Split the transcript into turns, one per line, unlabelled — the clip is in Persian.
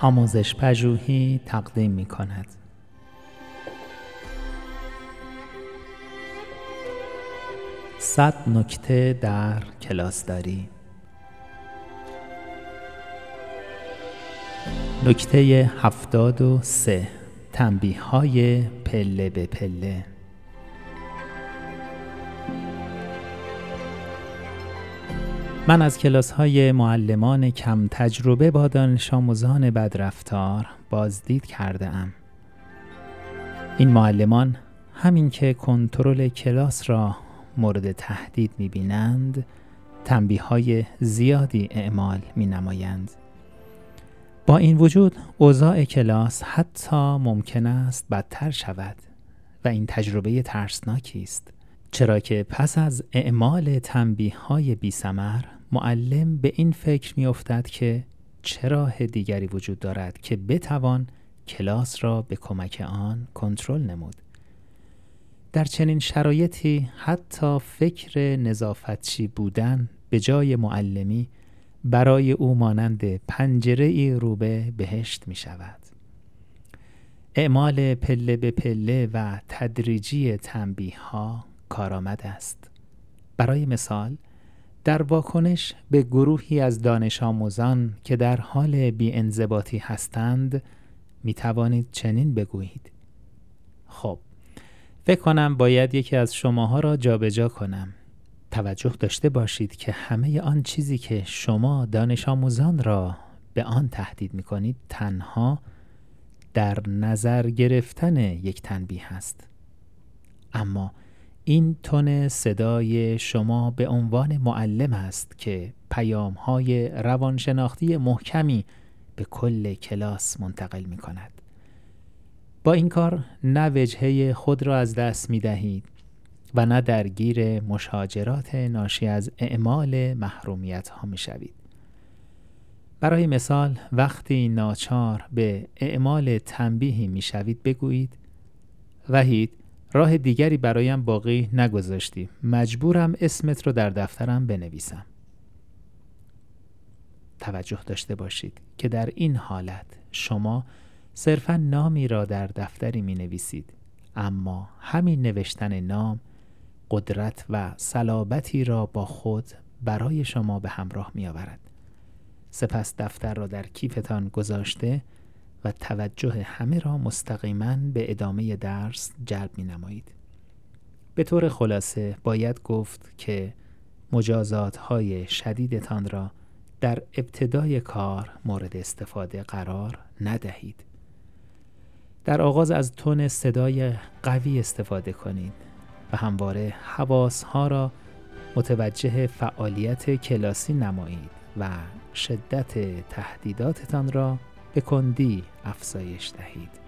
آموزش پژوهی تقدیم می کند. صد نکته در کلاسداری. نکته هفتاد و سه. تنبیه های پله به پله. من از کلاس های معلمان کم تجربه با دانش آموزان بدرفتار بازدید کرده ام. این معلمان همین که کنترل کلاس را مورد تهدید می بینند تنبیه های زیادی اعمال می نمایند. با این وجود اوضاع کلاس حتی ممکن است بدتر شود و این تجربه ترسناکی است. چرا که پس از اعمال تنبیه های بی سمر معلم به این فکر می افتد که چه راه دیگری وجود دارد که بتوان کلاس را به کمک آن کنترل نمود. در چنین شرایطی حتی فکر نظافتچی بودن به جای معلمی برای او مانند پنجره ای روبه بهشت می شود اعمال پله به پله و تدریجی تنبیه ها کارآمد است. برای مثال در واکنش به گروهی از دانش آموزان که در حال بیانضباطی هستند می توانید چنین بگویید. خب فکر کنم باید یکی از شماها را جابجا کنم. توجه داشته باشید که همه آن چیزی که شما دانش آموزان را به آن تهدید می کنید تنها در نظر گرفتن یک تنبیه است. اما این تون صدای شما به عنوان معلم است که پیام های روانشناختی محکمی به کل کلاس منتقل می کند. با این کار نه وجهه خود را از دست می دهید و نه درگیر مشاجرات ناشی از اعمال محرومیت ها می شوید. برای مثال وقتی ناچار به اعمال تنبیهی می شوید بگویید وحید راه دیگری برایم باقی نگذاشتی. مجبورم اسمت رو در دفترم بنویسم. توجه داشته باشید که در این حالت شما صرفا نامی را در دفتری می نویسید اما همین نوشتن نام قدرت و صلابتی را با خود برای شما به همراه می آورد سپس دفتر را در کیفتان گذاشته و توجه همه را مستقیما به ادامه درس جلب می نمایید. به طور خلاصه باید گفت که مجازات های شدیدتان را در ابتدای کار مورد استفاده قرار ندهید. در آغاز از تون صدای قوی استفاده کنید و همواره حواس ها را متوجه فعالیت کلاسی نمایید و شدت تهدیداتتان را به کندی افزایش دهید.